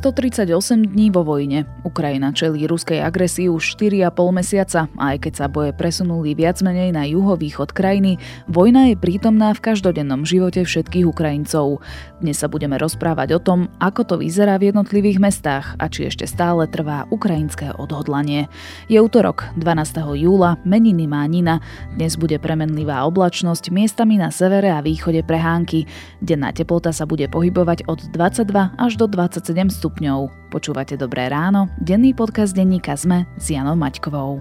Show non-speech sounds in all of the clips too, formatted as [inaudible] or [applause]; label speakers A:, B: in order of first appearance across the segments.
A: 138 dní vo vojne. Ukrajina čelí ruskej agresii už 4,5 mesiaca a aj keď sa boje presunuli viac menej na juhovýchod krajiny, vojna je prítomná v každodennom živote všetkých Ukrajincov. Dnes sa budeme rozprávať o tom, ako to vyzerá v jednotlivých mestách a či ešte stále trvá ukrajinské odhodlanie. Je útorok, 12. júla, meniny má Nina. Dnes bude premenlivá oblačnosť, miestami na severe a východe prehánky. Denná teplota sa bude pohybovať od 22 až do 27 stupňov stupňov. Počúvate Dobré ráno, denný podcast denníka ZME s Janou Maťkovou.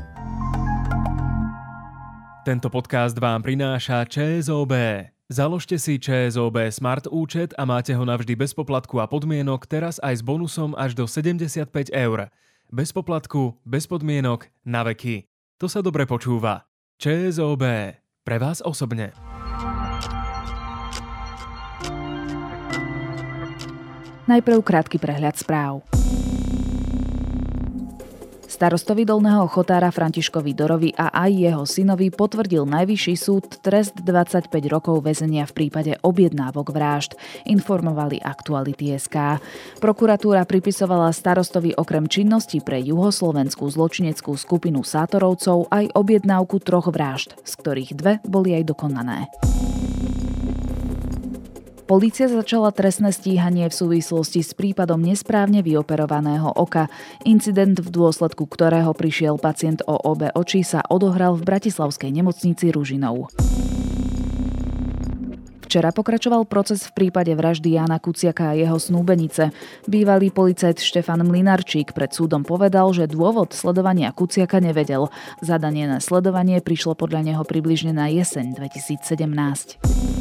B: Tento podcast vám prináša ČSOB. Založte si ČSOB Smart účet a máte ho navždy bez poplatku a podmienok, teraz aj s bonusom až do 75 eur. Bez poplatku, bez podmienok, na veky. To sa dobre počúva. ČSOB. Pre vás osobne.
A: Najprv krátky prehľad správ. Starostovi Dolného Chotára Františkovi Dorovi a aj jeho synovi potvrdil Najvyšší súd trest 25 rokov väzenia v prípade objednávok vražd, informovali Aktuality SK. Prokuratúra pripisovala starostovi okrem činnosti pre juhoslovenskú zločineckú skupinu Sátorovcov aj objednávku troch vražd, z ktorých dve boli aj dokonané. Polícia začala trestné stíhanie v súvislosti s prípadom nesprávne vyoperovaného oka. Incident, v dôsledku ktorého prišiel pacient o obe oči, sa odohral v bratislavskej nemocnici Ružinov. Včera pokračoval proces v prípade vraždy Jana Kuciaka a jeho snúbenice. Bývalý policajt Štefan Mlinarčík pred súdom povedal, že dôvod sledovania Kuciaka nevedel. Zadanie na sledovanie prišlo podľa neho približne na jeseň 2017.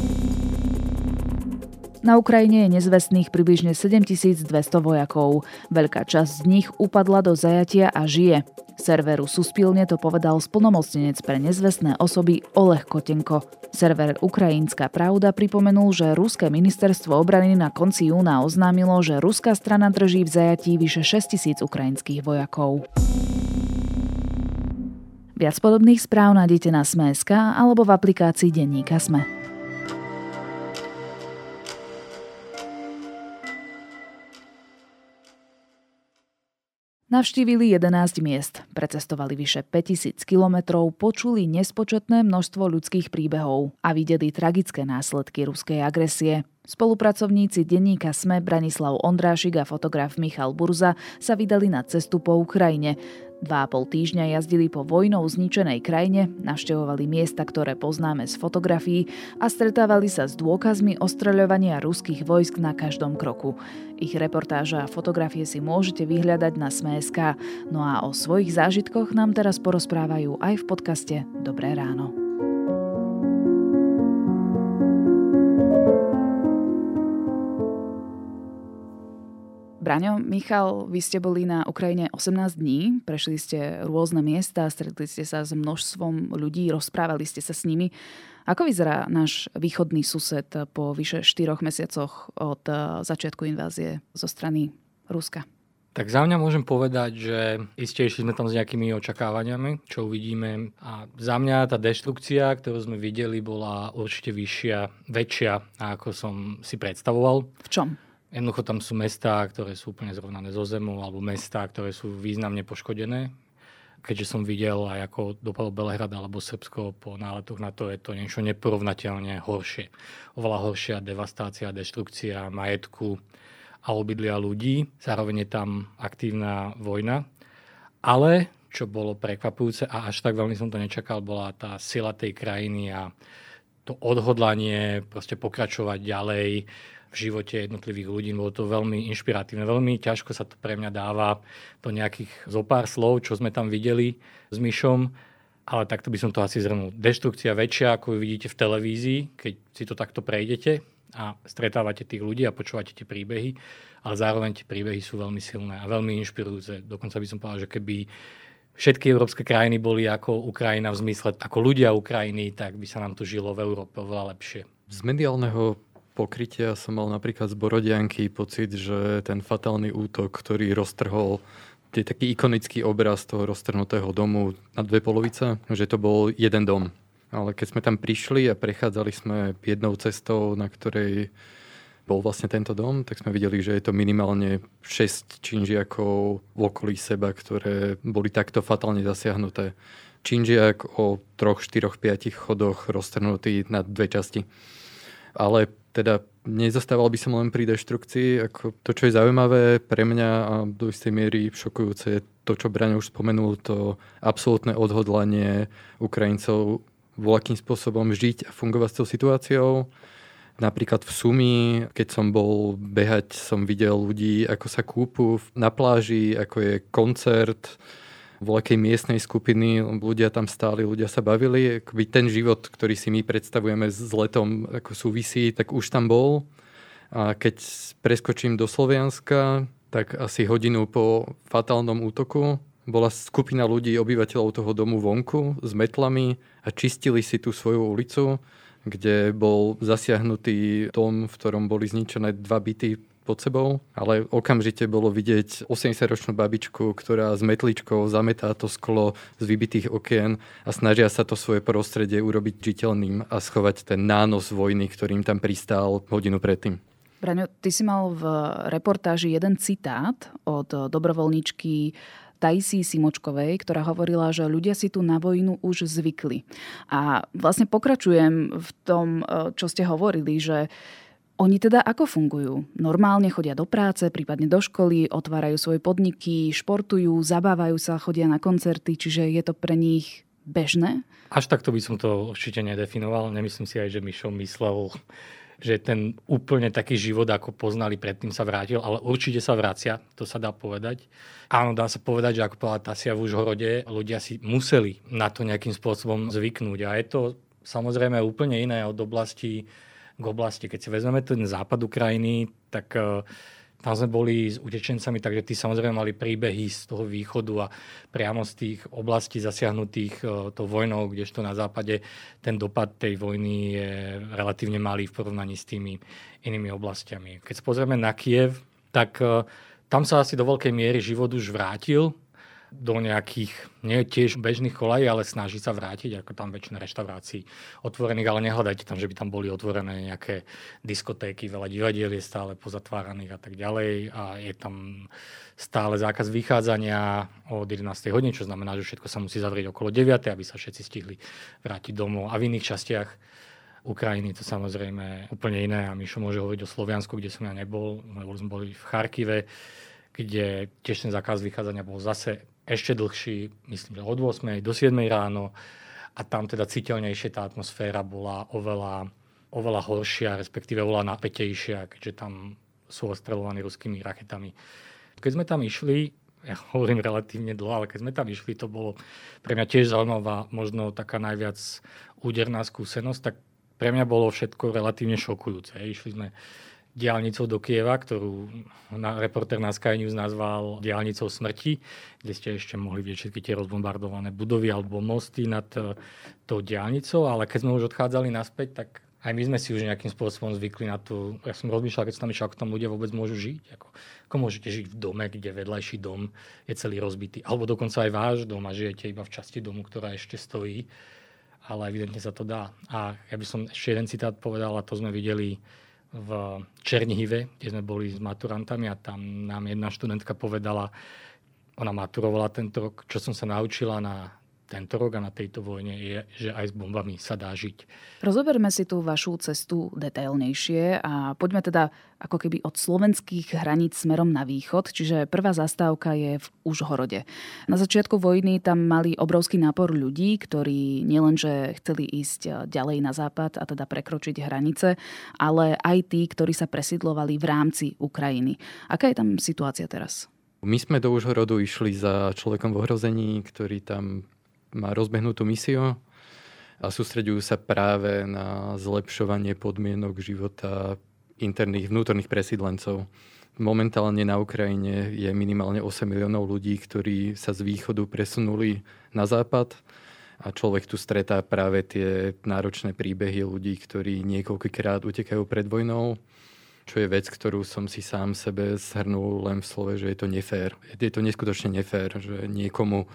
A: Na Ukrajine je nezvestných približne 7200 vojakov. Veľká časť z nich upadla do zajatia a žije. Serveru Suspilne to povedal splnomocnenec pre nezvestné osoby Oleh Kotenko. Server Ukrajinská pravda pripomenul, že Ruské ministerstvo obrany na konci júna oznámilo, že ruská strana drží v zajatí vyše 6000 ukrajinských vojakov. Viac podobných správ nájdete na Sme.sk alebo v aplikácii Denníka Sme. Navštívili 11 miest, precestovali vyše 5000 kilometrov, počuli nespočetné množstvo ľudských príbehov a videli tragické následky ruskej agresie. Spolupracovníci denníka SME Branislav Ondrášik a fotograf Michal Burza sa vydali na cestu po Ukrajine. Dva a pol týždňa jazdili po vojnou zničenej krajine, navštevovali miesta, ktoré poznáme z fotografií a stretávali sa s dôkazmi ostreľovania ruských vojsk na každom kroku. Ich reportáže a fotografie si môžete vyhľadať na Sme.sk. No a o svojich zážitkoch nám teraz porozprávajú aj v podcaste Dobré ráno. Braňo, Michal, vy ste boli na Ukrajine 18 dní, prešli ste rôzne miesta, stretli ste sa s množstvom ľudí, rozprávali ste sa s nimi. Ako vyzerá náš východný sused po vyše 4 mesiacoch od eh, začiatku invázie zo strany Ruska?
C: Tak za mňa môžem povedať, že isté išli sme tam s nejakými očakávaniami, čo uvidíme. A za mňa tá deštrukcia, ktorú sme videli, bola určite vyššia, väčšia, ako som si predstavoval.
A: V čom?
C: Jednoducho tam sú mestá, ktoré sú úplne zrovnané zo zemou, alebo mestá, ktoré sú významne poškodené. Keďže som videl aj ako dopadol Belehrad alebo Srbsko po náletoch na to, je to niečo neporovnateľne horšie. Oveľa horšia devastácia, deštrukcia majetku a obydlia ľudí. Zároveň je tam aktívna vojna. Ale čo bolo prekvapujúce a až tak veľmi som to nečakal, bola tá sila tej krajiny a to odhodlanie proste pokračovať ďalej, v živote jednotlivých ľudí. Bolo to veľmi inšpiratívne. Veľmi ťažko sa to pre mňa dáva do nejakých zopár slov, čo sme tam videli s Myšom, ale takto by som to asi zhrnul. Deštrukcia väčšia, ako vidíte v televízii, keď si to takto prejdete a stretávate tých ľudí a počúvate tie príbehy, ale zároveň tie príbehy sú veľmi silné a veľmi inšpirujúce. Dokonca by som povedal, že keby všetky európske krajiny boli ako Ukrajina v zmysle ako ľudia Ukrajiny, tak by sa nám tu žilo v Európe oveľa lepšie.
D: Z mediálneho pokrytia som mal napríklad z Borodianky pocit, že ten fatálny útok, ktorý roztrhol je taký ikonický obraz toho roztrhnutého domu na dve polovice, že to bol jeden dom. Ale keď sme tam prišli a prechádzali sme jednou cestou, na ktorej bol vlastne tento dom, tak sme videli, že je to minimálne 6 činžiakov v okolí seba, ktoré boli takto fatálne zasiahnuté. Činžiak o 3, 4, 5 chodoch roztrhnutý na dve časti. Ale teda nezostával by som len pri deštrukcii. Ako to, čo je zaujímavé pre mňa a do istej miery šokujúce, je to, čo Braň už spomenul, to absolútne odhodlanie Ukrajincov voľakým spôsobom žiť a fungovať s tou situáciou Napríklad v Sumi, keď som bol behať, som videl ľudí, ako sa kúpu na pláži, ako je koncert voľakej miestnej skupiny, ľudia tam stáli, ľudia sa bavili. Akoby ten život, ktorý si my predstavujeme s letom, ako súvisí, tak už tam bol. A keď preskočím do Slovianska, tak asi hodinu po fatálnom útoku bola skupina ľudí, obyvateľov toho domu vonku s metlami a čistili si tú svoju ulicu kde bol zasiahnutý dom, v ktorom boli zničené dva byty pod sebou, ale okamžite bolo vidieť 80-ročnú babičku, ktorá s metličkou zametá to sklo z vybitých okien a snažia sa to svoje prostredie urobiť žiteľným a schovať ten nános vojny, ktorým tam pristál hodinu predtým.
A: Braňo, ty si mal v reportáži jeden citát od dobrovoľničky Tajsi Simočkovej, ktorá hovorila, že ľudia si tu na vojnu už zvykli. A vlastne pokračujem v tom, e, čo ste hovorili, že oni teda ako fungujú? Normálne chodia do práce, prípadne do školy, otvárajú svoje podniky, športujú, zabávajú sa, chodia na koncerty, čiže je to pre nich bežné?
C: Až takto by som to určite nedefinoval. Nemyslím si aj, že Mišo myslel že ten úplne taký život, ako poznali predtým, sa vrátil, ale určite sa vracia, to sa dá povedať. Áno, dá sa povedať, že ako povedala Tasia v Užhorode, ľudia si museli na to nejakým spôsobom zvyknúť. A je to samozrejme úplne iné od oblasti k oblasti. Keď si vezmeme ten západ Ukrajiny, tak uh, tam sme boli s utečencami, takže tí samozrejme mali príbehy z toho východu a priamo z tých oblastí zasiahnutých e, tou vojnou, kdežto na západe ten dopad tej vojny je relatívne malý v porovnaní s tými inými oblastiami. Keď sa pozrieme na Kiev, tak e, tam sa asi do veľkej miery život už vrátil do nejakých, nie tiež bežných kolají, ale snaží sa vrátiť, ako tam väčšina reštaurácií otvorených, ale nehľadajte tam, že by tam boli otvorené nejaké diskotéky, veľa divadiel je stále pozatváraných a tak ďalej a je tam stále zákaz vychádzania od 11. hodiny, čo znamená, že všetko sa musí zavrieť okolo 9. aby sa všetci stihli vrátiť domov a v iných častiach Ukrajiny to samozrejme úplne iné a Mišo môže hovoriť o Sloviansku, kde som ja nebol, lebo sme boli v Charkive, kde tiež ten zákaz vychádzania bol zase ešte dlhší, myslím, že od 8. do 7. ráno a tam teda citeľnejšie tá atmosféra bola oveľa, oveľa horšia, respektíve oveľa napätejšia, keďže tam sú ostrelovaní ruskými raketami. Keď sme tam išli, ja [laughs] hovorím relatívne dlho, ale keď sme tam išli, to bolo pre mňa tiež zaujímavá, možno taká najviac úderná skúsenosť, tak pre mňa bolo všetko relatívne šokujúce. Išli sme diálnicou do Kieva, ktorú na, reporter na Sky News nazval diálnicou smrti, kde ste ešte mohli vidieť všetky tie rozbombardované budovy alebo mosty nad uh, tou diálnicou, ale keď sme už odchádzali naspäť, tak aj my sme si už nejakým spôsobom zvykli na to. Ja som rozmýšľal, keď som tam išiel, ako tam ľudia vôbec môžu žiť. Ako, ako môžete žiť v dome, kde vedľajší dom je celý rozbitý. Alebo dokonca aj váš dom a žijete iba v časti domu, ktorá ešte stojí. Ale evidentne sa to dá. A ja by som ešte jeden citát povedal, a to sme videli v Černihive, kde sme boli s maturantami a tam nám jedna študentka povedala, ona maturovala tento rok, čo som sa naučila na tento rok a na tejto vojne je, že aj s bombami sa dá žiť.
A: Rozoberme si tú vašu cestu detailnejšie a poďme teda ako keby od slovenských hraníc smerom na východ, čiže prvá zastávka je v Užhorode. Na začiatku vojny tam mali obrovský nápor ľudí, ktorí nielenže chceli ísť ďalej na západ a teda prekročiť hranice, ale aj tí, ktorí sa presidlovali v rámci Ukrajiny. Aká je tam situácia teraz?
D: My sme do Užhorodu išli za človekom v ohrození, ktorý tam má rozbehnutú misiu a sústreďujú sa práve na zlepšovanie podmienok života interných, vnútorných presídlencov. Momentálne na Ukrajine je minimálne 8 miliónov ľudí, ktorí sa z východu presunuli na západ a človek tu stretá práve tie náročné príbehy ľudí, ktorí niekoľkokrát utekajú pred vojnou, čo je vec, ktorú som si sám sebe zhrnul len v slove, že je to nefér. Je to neskutočne nefér, že niekomu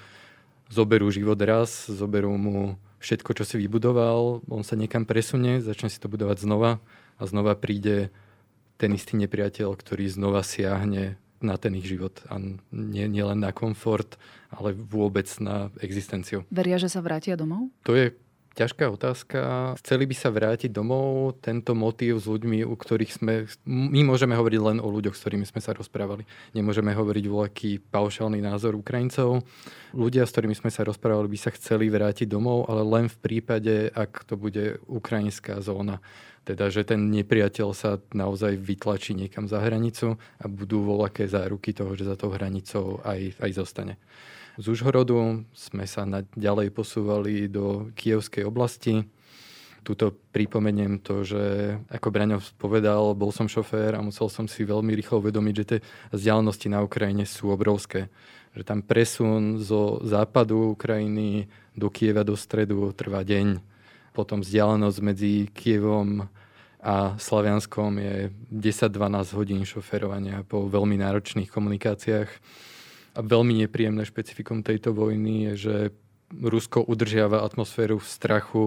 D: zoberú život raz, zoberú mu všetko, čo si vybudoval, on sa niekam presunie, začne si to budovať znova a znova príde ten istý nepriateľ, ktorý znova siahne na ten ich život a nie, nie len na komfort, ale vôbec na existenciu.
A: Veria, že sa vrátia domov?
D: To je ťažká otázka. Chceli by sa vrátiť domov. Tento motív s ľuďmi, u ktorých sme... My môžeme hovoriť len o ľuďoch, s ktorými sme sa rozprávali. Nemôžeme hovoriť voľaký paušálny názor Ukrajincov. Ľudia, s ktorými sme sa rozprávali, by sa chceli vrátiť domov, ale len v prípade, ak to bude ukrajinská zóna. Teda, že ten nepriateľ sa naozaj vytlačí niekam za hranicu a budú voľaké záruky toho, že za tou hranicou aj, aj zostane. Z Užhorodu sme sa ďalej posúvali do Kievskej oblasti. Tuto pripomeniem to, že ako Braňov povedal, bol som šofér a musel som si veľmi rýchlo uvedomiť, že tie vzdialenosti na Ukrajine sú obrovské. Že tam presun zo západu Ukrajiny do Kieva do stredu trvá deň potom vzdialenosť medzi Kievom a Slavianskom je 10-12 hodín šoferovania po veľmi náročných komunikáciách. A veľmi nepríjemné špecifikom tejto vojny je, že Rusko udržiava atmosféru v strachu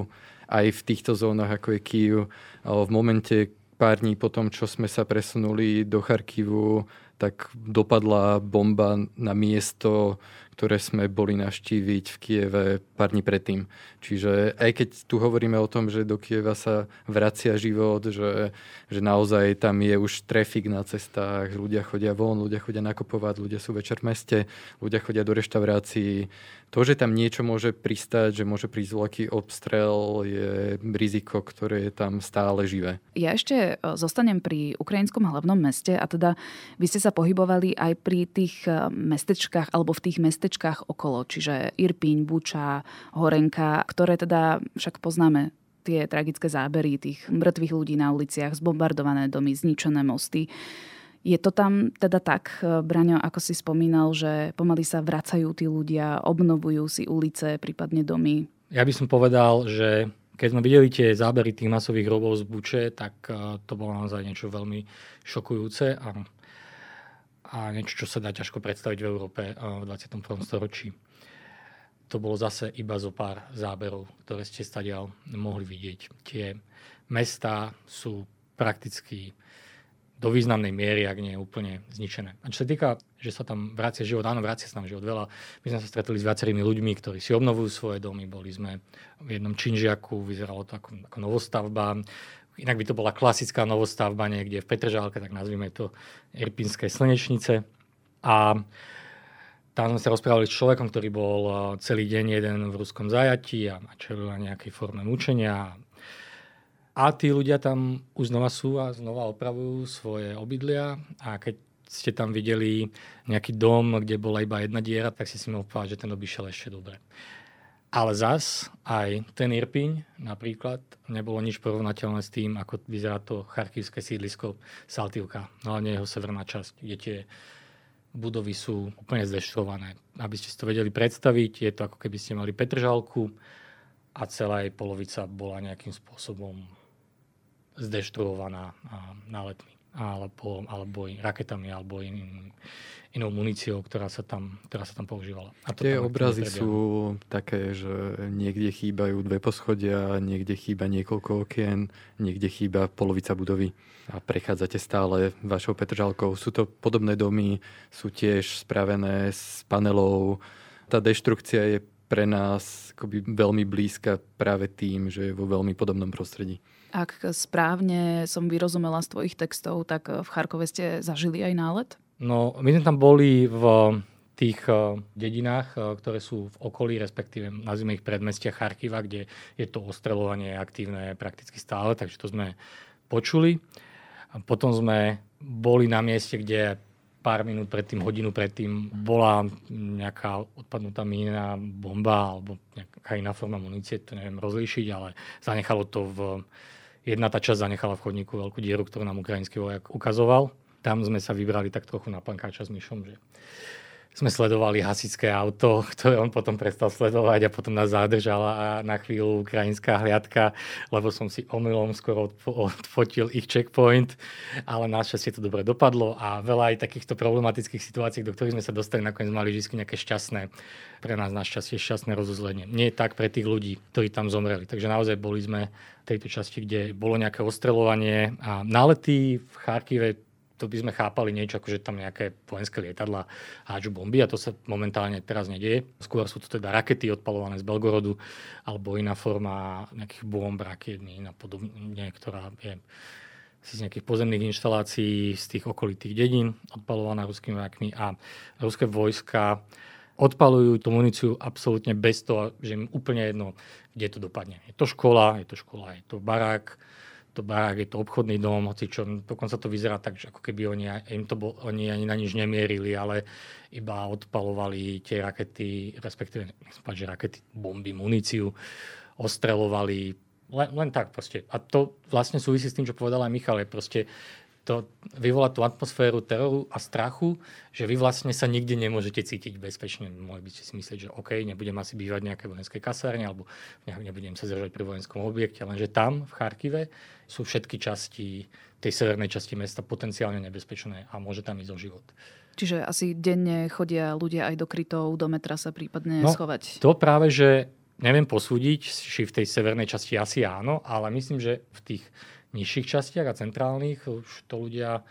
D: aj v týchto zónach, ako je Kiev. V momente pár dní po tom, čo sme sa presunuli do Charkivu, tak dopadla bomba na miesto, ktoré sme boli naštíviť v Kieve pár dní predtým. Čiže aj keď tu hovoríme o tom, že do Kieva sa vracia život, že, že naozaj tam je už trafik na cestách, ľudia chodia von, ľudia chodia nakupovať, ľudia sú večer v meste, ľudia chodia do reštaurácií. To, že tam niečo môže pristať, že môže prísť veľký obstrel, je riziko, ktoré je tam stále živé.
A: Ja ešte e, zostanem pri ukrajinskom hlavnom meste a teda vy ste sa pohybovali aj pri tých e, mestečkách alebo v tých mestečkách okolo, čiže Irpiň, Buča, Horenka, ktoré teda však poznáme tie tragické zábery tých mŕtvych ľudí na uliciach, zbombardované domy, zničené mosty. Je to tam teda tak, Braňo, ako si spomínal, že pomaly sa vracajú tí ľudia, obnovujú si ulice, prípadne domy?
C: Ja by som povedal, že keď sme videli tie zábery tých masových hrobov z Buče, tak eh, to bolo naozaj niečo veľmi šokujúce a a niečo, čo sa dá ťažko predstaviť v Európe v 21. storočí. To bolo zase iba zo pár záberov, ktoré ste stadial mohli vidieť. Tie mesta sú prakticky do významnej miery, ak nie je úplne zničené. A čo sa týka, že sa tam vracia život, áno, vracia sa tam život veľa. My sme sa stretli s viacerými ľuďmi, ktorí si obnovujú svoje domy. Boli sme v jednom činžiaku, vyzeralo to ako, ako novostavba. Inak by to bola klasická novostavba niekde v Petržálke, tak nazvime to Irpinské slnečnice. A tam sme sa rozprávali s človekom, ktorý bol e, celý deň jeden v ruskom zajatí a čelil na nejakej forme mučenia. A tí ľudia tam už znova sú a znova opravujú svoje obydlia a keď ste tam videli nejaký dom, kde bola iba jedna diera, tak si si mohol povedať, že ten obyšiel ešte dobre. Ale zas aj ten Irpiň napríklad nebolo nič porovnateľné s tým, ako vyzerá to charkivské sídlisko Saltivka, hlavne jeho severná časť, kde tie budovy sú úplne zdeštrované. Aby ste si to vedeli predstaviť, je to ako keby ste mali Petržalku a celá jej polovica bola nejakým spôsobom zdeštruovaná náletmi alebo, alebo raketami alebo iným, inou muníciou, ktorá sa tam, ktorá sa tam používala.
D: A to Tie obrazy sú také, že niekde chýbajú dve poschodia, niekde chýba niekoľko okien, niekde chýba polovica budovy a prechádzate stále vašou Petržalkou. Sú to podobné domy, sú tiež spravené z panelov. Tá deštrukcia je pre nás akoby veľmi blízka práve tým, že je vo veľmi podobnom prostredí.
A: Ak správne som vyrozumela z tvojich textov, tak v Charkove ste zažili aj nálet?
C: No, my sme tam boli v tých eh, dedinách, eh, ktoré sú v okolí, respektíve nazvime ich predmestia Charkiva, kde je to ostreľovanie aktívne prakticky stále, takže to sme počuli. A potom sme boli na mieste, kde pár minút predtým, hodinu predtým bola nejaká odpadnutá mína, bomba alebo nejaká iná forma munície, to neviem rozlíšiť, ale zanechalo to v... Jedna tá časť zanechala v chodníku veľkú dieru, ktorú nám ukrajinský vojak ukazoval. Tam sme sa vybrali tak trochu na pankáča s myšom, že sme sledovali hasičské auto, [laughs] ktoré on potom prestal sledovať a potom nás zadržala na chvíľu ukrajinská hliadka, lebo som si omylom skoro odfotil ich checkpoint, ale našťastie to dobre dopadlo a veľa aj takýchto problematických situácií, do ktorých sme sa dostali, nakoniec mali vždy nejaké šťastné, pre nás našťastie šťastné rozuzlenie. Nie tak pre tých ľudí, ktorí tam zomreli. Takže naozaj boli sme v tejto časti, kde bolo nejaké ostreľovanie a nálety v Charkive to by sme chápali niečo, ako že tam nejaké vojenské lietadla hádžu bomby a to sa momentálne teraz nedieje. Skôr sú to teda rakety odpalované z Belgorodu alebo iná forma nejakých bomb, rakiet, a podobne, ktorá je z nejakých pozemných inštalácií z tých okolitých dedín odpalovaná ruskými vojakmi a ruské vojska odpalujú tú muníciu absolútne bez toho, že im úplne jedno, kde to dopadne. Je to škola, je to škola, je to barák, to barák, je to obchodný dom, hoci čo, dokonca to vyzerá tak, že ako keby oni, im to bol, oni ani na nič nemierili, ale iba odpalovali tie rakety, respektíve, že rakety, bomby, muníciu, ostrelovali, len, len tak proste. A to vlastne súvisí s tým, čo povedal aj Michal, je proste to vyvolá tú atmosféru teroru a strachu, že vy vlastne sa nikde nemôžete cítiť bezpečne. Mohli by ste si myslieť, že OK, nebudem asi bývať v nejakej vojenskej kasárne alebo nebudem sa zdržať pri vojenskom objekte, lenže tam v Charkive sú všetky časti tej severnej časti mesta potenciálne nebezpečné a môže tam ísť o život.
A: Čiže asi denne chodia ľudia aj do krytov, do metra sa prípadne
C: no,
A: schovať.
C: To práve, že neviem posúdiť, či v tej severnej časti asi áno, ale myslím, že v tých nižších častiach a centrálnych. Už to ľudia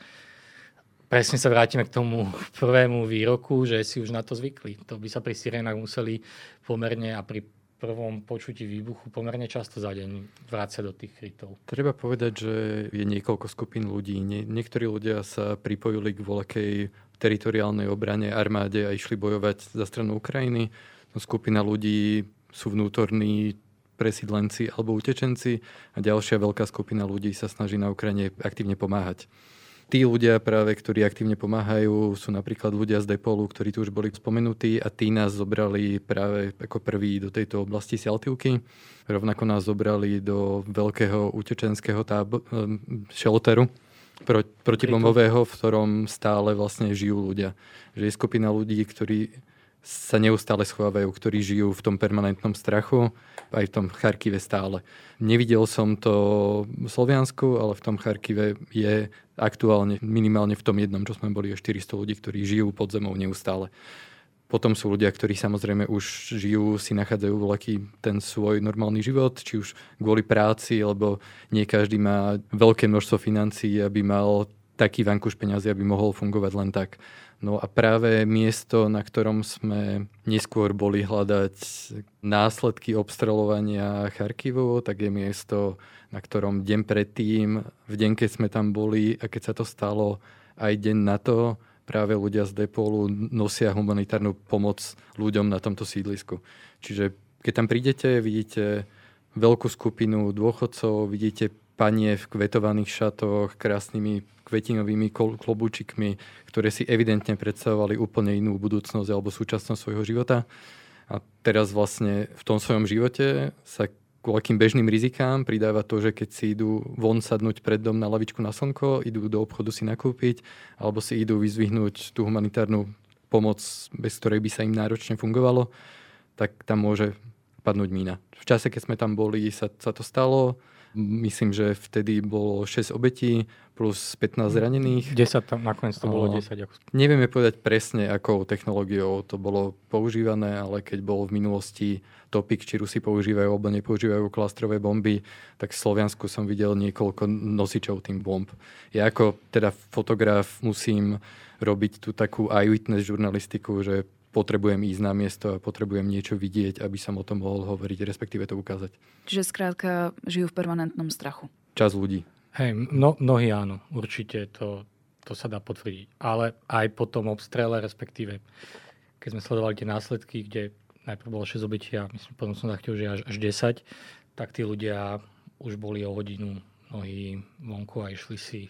C: presne sa vrátime k tomu [laughs] prvému výroku, že si už na to zvykli. To by sa pri sirénach museli pomerne a pri prvom počutí výbuchu pomerne často za deň vrácať do tých krytov.
D: Treba povedať, že je niekoľko skupín ľudí. Nie, niektorí ľudia sa pripojili k voľakej teritoriálnej obrane armáde a išli bojovať za stranu Ukrajiny. No, skupina ľudí sú vnútorní presídlenci alebo utečenci a ďalšia veľká skupina ľudí sa snaží na Ukrajine aktívne pomáhať. Tí ľudia práve, ktorí aktívne pomáhajú, sú napríklad ľudia z Depolu, ktorí tu už boli spomenutí a tí nás zobrali práve ako prví do tejto oblasti Sialtivky. Rovnako nás zobrali do veľkého utečenského tábo- shelteru, pro, protibombového, v ktorom stále vlastne žijú ľudia. Že je skupina ľudí, ktorí sa neustále schovávajú, ktorí žijú v tom permanentnom strachu, aj v tom Charkive stále. Nevidel som to v Sloviansku, ale v tom Charkive je aktuálne minimálne v tom jednom, čo sme boli, 400 ľudí, ktorí žijú pod zemou neustále. Potom sú ľudia, ktorí samozrejme už žijú, si nachádzajú voľaký ten svoj normálny život, či už kvôli práci, lebo nie každý má veľké množstvo financií, aby mal taký vankuš peňazí, aby mohol fungovať len tak. No a práve miesto, na ktorom sme neskôr boli hľadať následky obstrelovania Charkivu, tak je miesto, na ktorom deň predtým, v deň, keď sme tam boli a keď sa to stalo, aj deň na to, práve ľudia z Depolu nosia humanitárnu pomoc ľuďom na tomto sídlisku. Čiže keď tam prídete, vidíte veľkú skupinu dôchodcov, vidíte panie v kvetovaných šatoch, krásnymi kvetinovými klobúčikmi, ktoré si evidentne predstavovali úplne inú budúcnosť alebo súčasnosť svojho života. A teraz vlastne v tom svojom živote sa k veľkým bežným rizikám pridáva to, že keď si idú von sadnúť pred dom na lavičku na slnko, idú do obchodu si nakúpiť, alebo si idú vyzvihnúť tú humanitárnu pomoc, bez ktorej by sa im náročne fungovalo, tak tam môže padnúť mína. V čase, keď sme tam boli, sa, sa to stalo Myslím, že vtedy bolo 6 obetí plus 15 zranených.
C: 10 tam, nakoniec to bolo 10. Ako...
D: Nevieme povedať presne, akou technológiou to bolo používané, ale keď bol v minulosti topik, či Rusi používajú alebo nepoužívajú klastrové bomby, tak v Sloviansku som videl niekoľko nosičov tým bomb. Ja ako teda fotograf musím robiť tú takú eyewitness žurnalistiku, že potrebujem ísť na miesto a potrebujem niečo vidieť, aby som o tom mohol hovoriť, respektíve to ukázať.
A: Čiže skrátka žijú v permanentnom strachu.
D: Čas ľudí.
C: Hej, no, mnohí áno, určite to, to sa dá potvrdiť. Ale aj po tom obstrele, respektíve keď sme sledovali tie následky, kde najprv bolo 6 obetí a myslím, potom som zachytil, že až, až 10, tak tí ľudia už boli o hodinu mnohí vonku a išli si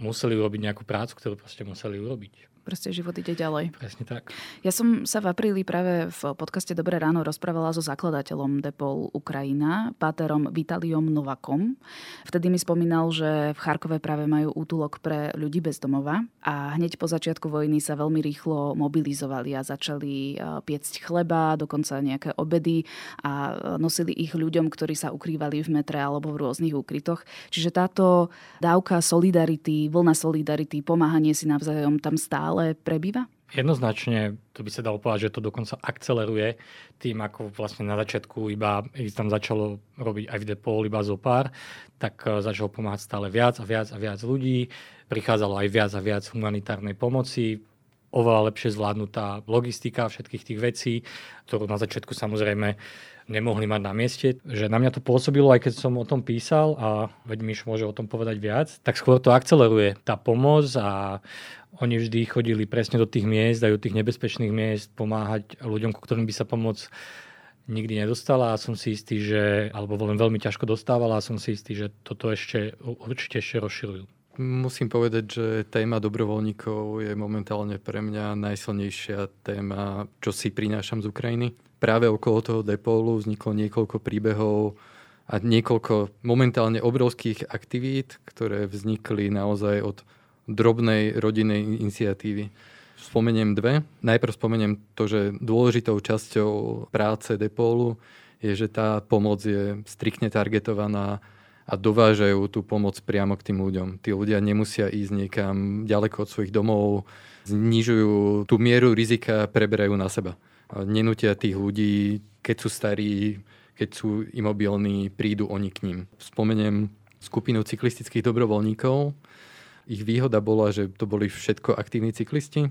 C: museli urobiť nejakú prácu, ktorú proste museli urobiť
A: Proste život ide ďalej.
C: Presne tak.
A: Ja som sa v apríli práve v podcaste Dobré ráno rozprávala so zakladateľom Depol Ukrajina, páterom Vitaliom Novakom. Vtedy mi spomínal, že v Charkove práve majú útulok pre ľudí bez domova a hneď po začiatku vojny sa veľmi rýchlo mobilizovali a začali piecť chleba, dokonca nejaké obedy a nosili ich ľuďom, ktorí sa ukrývali v metre alebo v rôznych úkrytoch. Čiže táto dávka solidarity, vlna solidarity, pomáhanie si navzájom tam stále ale prebýva?
C: Jednoznačne, to by sa dalo povedať, že to dokonca akceleruje tým, ako vlastne na začiatku iba, keď tam začalo robiť aj v Depol iba zo pár, tak e, začalo pomáhať stále viac a viac a viac ľudí. Prichádzalo aj viac a viac humanitárnej pomoci, oveľa lepšie zvládnutá logistika všetkých tých vecí, ktorú na začiatku samozrejme nemohli mať na mieste. Že na mňa to pôsobilo, aj keď som o tom písal a veď Miš môže o tom povedať viac, tak skôr to akceleruje tá pomoc a oni vždy chodili presne do tých miest, aj do tých nebezpečných miest pomáhať ľuďom, ku ktorým by sa pomoc nikdy nedostala a som si istý, že, alebo len veľmi ťažko dostávala a som si istý, že toto ešte určite ešte rozširujú.
D: Musím povedať, že téma dobrovoľníkov je momentálne pre mňa najsilnejšia téma, čo si prinášam z Ukrajiny. Práve okolo toho depolu vzniklo niekoľko príbehov a niekoľko momentálne obrovských aktivít, ktoré vznikli naozaj od drobnej rodinnej iniciatívy. Spomeniem dve. Najprv spomeniem to, že dôležitou časťou práce Depolu je, že tá pomoc je striktne targetovaná a dovážajú tú pomoc priamo k tým ľuďom. Tí ľudia nemusia ísť niekam ďaleko od svojich domov, znižujú tú mieru rizika, preberajú na seba. Nenútia tých ľudí, keď sú starí, keď sú imobilní, prídu oni k ním. Spomeniem skupinu cyklistických dobrovoľníkov, ich výhoda bola, že to boli všetko aktívni cyklisti,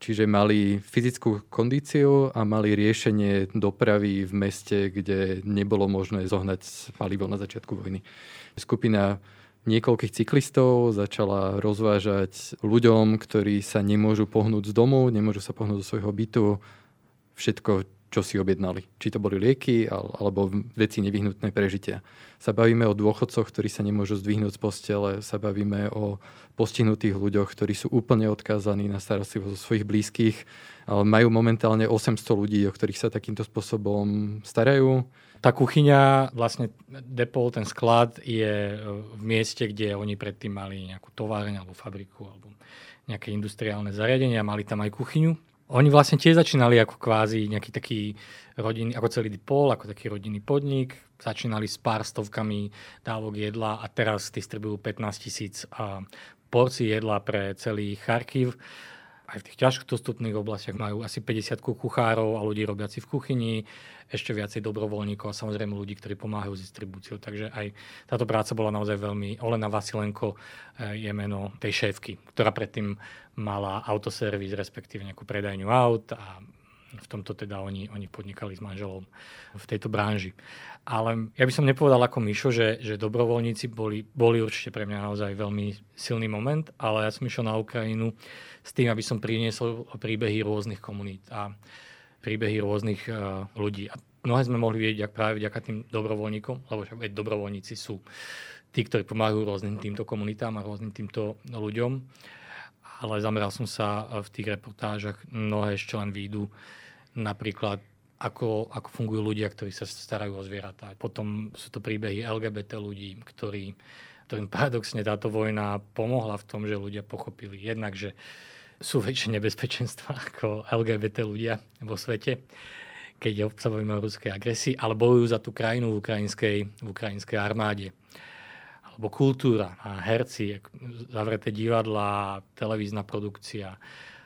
D: čiže mali fyzickú kondíciu a mali riešenie dopravy v meste, kde nebolo možné zohnať palivo na začiatku vojny. Skupina niekoľkých cyklistov začala rozvážať ľuďom, ktorí sa nemôžu pohnúť z domu, nemôžu sa pohnúť do svojho bytu, všetko, čo si objednali. Či to boli lieky alebo veci nevyhnutné prežitia. Sa bavíme o dôchodcoch, ktorí sa nemôžu zdvihnúť z postele, sa bavíme o postihnutých ľuďoch, ktorí sú úplne odkázaní na starostlivosť o svojich blízkych. Majú momentálne 800 ľudí, o ktorých sa takýmto spôsobom starajú.
C: Tá kuchyňa, vlastne depol, ten sklad je v mieste, kde oni predtým mali nejakú továreň alebo fabriku alebo nejaké industriálne zariadenia, mali tam aj kuchyňu oni vlastne tiež začínali ako kvázi nejaký taký rodinný, ako celý pol, ako taký rodinný podnik. Začínali s pár stovkami dávok jedla a teraz distribujú 15 tisíc porcií jedla pre celý Charkiv aj v tých ťažko dostupných oblastiach majú asi 50 kuchárov a ľudí robiaci v kuchyni, ešte viacej dobrovoľníkov a samozrejme ľudí, ktorí pomáhajú s distribúciou. Takže aj táto práca bola naozaj veľmi... Olena Vasilenko eh, je meno tej šéfky, ktorá predtým mala autoservis, respektíve nejakú predajňu aut a v tomto teda oni, oni podnikali s manželom v tejto branži. Ale ja by som nepovedal ako Mišo, že, že dobrovoľníci boli, boli určite pre mňa naozaj veľmi silný moment, ale ja som išiel na Ukrajinu s tým, aby som priniesol príbehy rôznych komunít a príbehy rôznych uh, ľudí. A mnohé sme mohli vidieť práve vďaka tým dobrovoľníkom, lebo však dobrovoľníci sú tí, ktorí pomáhajú rôznym týmto komunitám a rôznym týmto ľuďom. Ale zameral som sa v tých reportážach, mnohé ešte len výjdu, napríklad ako, ako fungujú ľudia, ktorí sa starajú o zvieratá. Potom sú to príbehy LGBT ľudí, ktorí, ktorým paradoxne táto vojna pomohla v tom, že ľudia pochopili jednak, že sú väčšie nebezpečenstva [laughs] ako LGBT ľudia vo svete, keď sa bavíme o ruskej agresii, ale bojujú za tú krajinu v ukrajinskej, v ukrajinskej armáde. Alebo kultúra a herci, zavreté divadla, televízna produkcia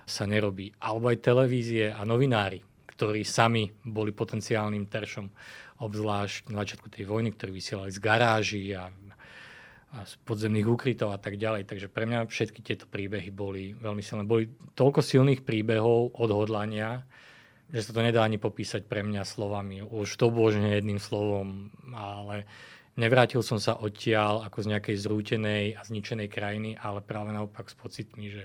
C: sa nerobí. Alebo aj televízie a novinári, ktorí sami boli potenciálnym teršom, obzvlášť na začiatku tej vojny, ktorí vysielali z garáží a a z podzemných úkrytov a tak ďalej. Takže pre mňa všetky tieto príbehy boli veľmi silné. Boli toľko silných príbehov odhodlania, že sa to nedá ani popísať pre mňa slovami. Už to božne jedným slovom, ale nevrátil som sa odtiaľ ako z nejakej zrútenej a zničenej krajiny, ale práve naopak s pocitmi, že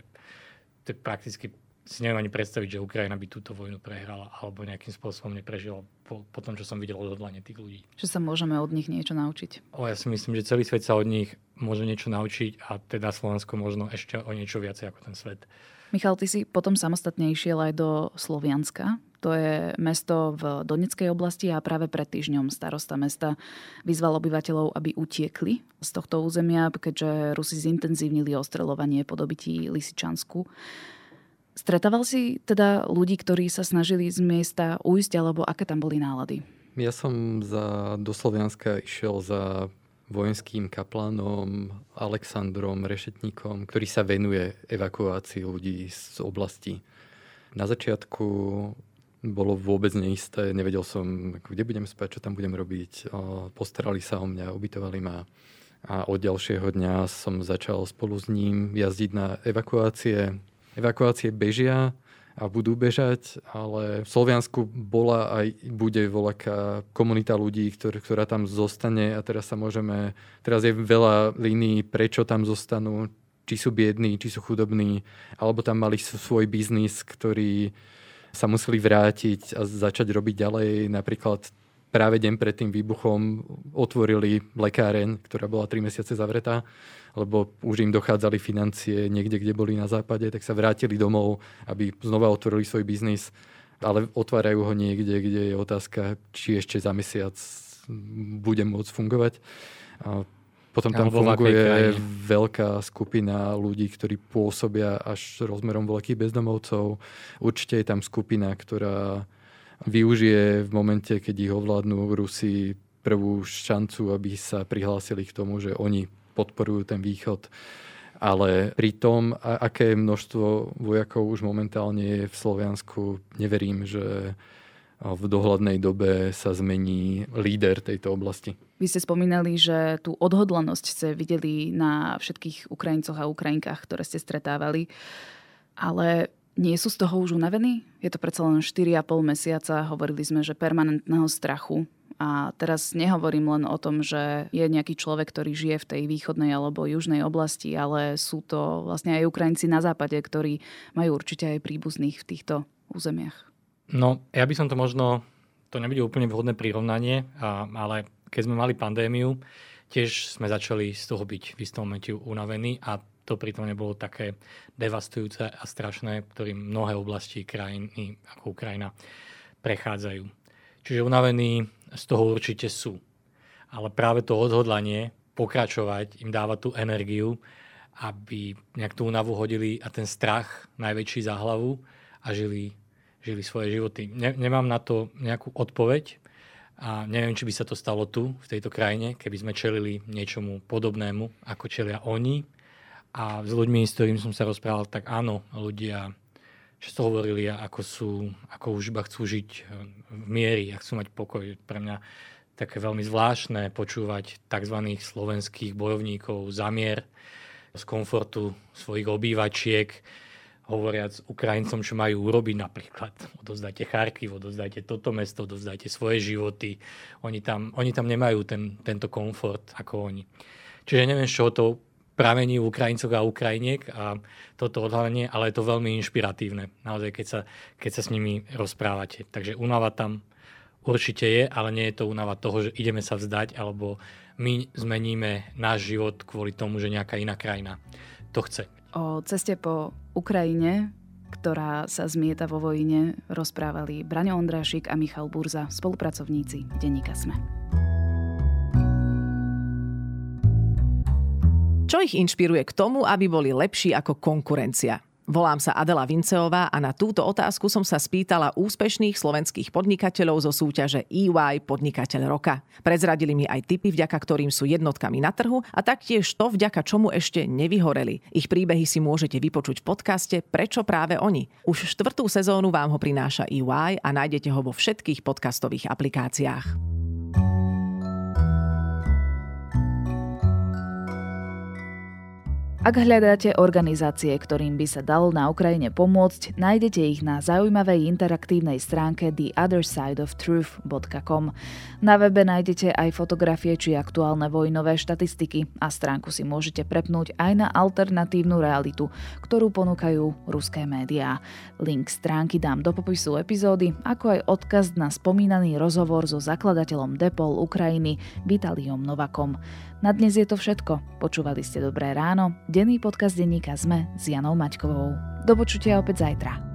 C: to je prakticky si neviem ani predstaviť, že Ukrajina by túto vojnu prehrala alebo nejakým spôsobom neprežila po, po tom, čo som videl odhodlanie tých ľudí.
A: Že sa môžeme od nich niečo naučiť?
C: O, ja si myslím, že celý svet sa od nich môže niečo naučiť a teda Slovensko možno ešte o niečo viacej ako ten svet.
A: Michal, ty si potom samostatne išiel aj do Slovianska. To je mesto v Doneckej oblasti a práve pred týždňom starosta mesta vyzval obyvateľov, aby utiekli z tohto územia, keďže Rusi zintenzívnili ostreľovanie po dobití Lisičansku. Stretával si teda ľudí, ktorí sa snažili z miesta ujsť, alebo aké tam boli nálady?
D: Ja som za, do Slovianska išiel za vojenským kaplánom Alexandrom Rešetníkom, ktorý sa venuje evakuácii ľudí z oblasti. Na začiatku bolo vôbec neisté, nevedel som, kde budem spať, čo tam budem robiť. Postarali sa o mňa, ubytovali ma a od ďalšieho dňa som začal spolu s ním jazdiť na evakuácie. Evakuácie bežia a budú bežať, ale v Sloviansku bola aj bude voľaká komunita ľudí, ktor, ktorá tam zostane a teraz sa môžeme, teraz je veľa línií, prečo tam zostanú, či sú biední, či sú chudobní, alebo tam mali svoj biznis, ktorý sa museli vrátiť a začať robiť ďalej. Napríklad práve deň pred tým výbuchom otvorili lekáreň, ktorá bola 3 mesiace zavretá, lebo už im dochádzali financie niekde, kde boli na západe, tak sa vrátili domov, aby znova otvorili svoj biznis, ale otvárajú ho niekde, kde je otázka, či ešte za mesiac bude môcť fungovať. A potom tam Alebo funguje veľká skupina ľudí, ktorí pôsobia až rozmerom veľkých bezdomovcov. Určite je tam skupina, ktorá využije v momente, keď ich ovládnu Rusi prvú šancu, aby sa prihlásili k tomu, že oni podporujú ten východ. Ale pri tom, aké množstvo vojakov už momentálne je v Sloviansku, neverím, že v dohľadnej dobe sa zmení líder tejto oblasti.
A: Vy ste spomínali, že tú odhodlanosť ste videli na všetkých Ukrajincoch a Ukrajinkách, ktoré ste stretávali, ale nie sú z toho už unavení? Je to predsa len 4,5 mesiaca, hovorili sme, že permanentného strachu. A teraz nehovorím len o tom, že je nejaký človek, ktorý žije v tej východnej alebo južnej oblasti, ale sú to vlastne aj Ukrajinci na západe, ktorí majú určite aj príbuzných v týchto územiach.
C: No, ja by som to možno, to nebude úplne vhodné prirovnanie, ale keď sme mali pandémiu, tiež sme začali z toho byť v istom momente unavení a to pritom nebolo také devastujúce a strašné, ktorým mnohé oblasti krajiny ako Ukrajina prechádzajú. Čiže unavení z toho určite sú. Ale práve to odhodlanie pokračovať im dáva tú energiu, aby nejak tú únavu hodili a ten strach najväčší za hlavu a žili žili svoje životy. Ne, nemám na to nejakú odpoveď a neviem, či by sa to stalo tu, v tejto krajine, keby sme čelili niečomu podobnému, ako čelia oni. A s ľuďmi, s ktorým som sa rozprával, tak áno, ľudia často hovorili, ako, sú, ako už iba chcú žiť v miery a chcú mať pokoj. Pre mňa také veľmi zvláštne počúvať tzv. slovenských bojovníkov za mier z komfortu svojich obývačiek, hovoriac Ukrajincom, čo majú urobiť napríklad. [laughs] Odozdajte Charkiv, odozdajte toto mesto, odozdajte svoje životy. Oni tam, oni tam nemajú ten, tento komfort ako oni. Čiže neviem, z čoho to pramení Ukrajincov a Ukrajiniek a toto odhalenie, ale je to veľmi inšpiratívne, naozaj, keď sa, keď sa s nimi rozprávate. Takže únava tam určite je, ale nie je to únava toho, že ideme sa vzdať, alebo my zmeníme náš život kvôli tomu, že nejaká iná krajina to chce.
A: O ceste po Ukrajine, ktorá sa zmieta vo vojne, rozprávali Braňo Ondrášik a Michal Burza, spolupracovníci denníka SME.
E: Čo ich inšpiruje k tomu, aby boli lepší ako konkurencia? Volám sa Adela Vinceová a na túto otázku som sa spýtala úspešných slovenských podnikateľov zo súťaže EY Podnikateľ roka. Prezradili mi aj typy, vďaka ktorým sú jednotkami na trhu a taktiež to, vďaka čomu ešte nevyhoreli. Ich príbehy si môžete vypočuť v podcaste Prečo práve oni. Už štvrtú sezónu vám ho prináša EY a nájdete ho vo všetkých podcastových aplikáciách.
A: Ak hľadáte organizácie, ktorým by sa dalo na Ukrajine pomôcť, nájdete ich na zaujímavej interaktívnej stránke theothersideoftruth.com. Na webe nájdete aj fotografie či aktuálne vojnové štatistiky a stránku si môžete prepnúť aj na alternatívnu realitu, ktorú ponúkajú ruské médiá. Link stránky dám do popisu epizódy, ako aj odkaz na spomínaný rozhovor so zakladateľom Depol Ukrajiny Vitaliom Novakom. Na dnes je to všetko. Počúvali ste Dobré ráno, denný podcast denníka ZME s Janou Maťkovou. Do počutia opäť zajtra.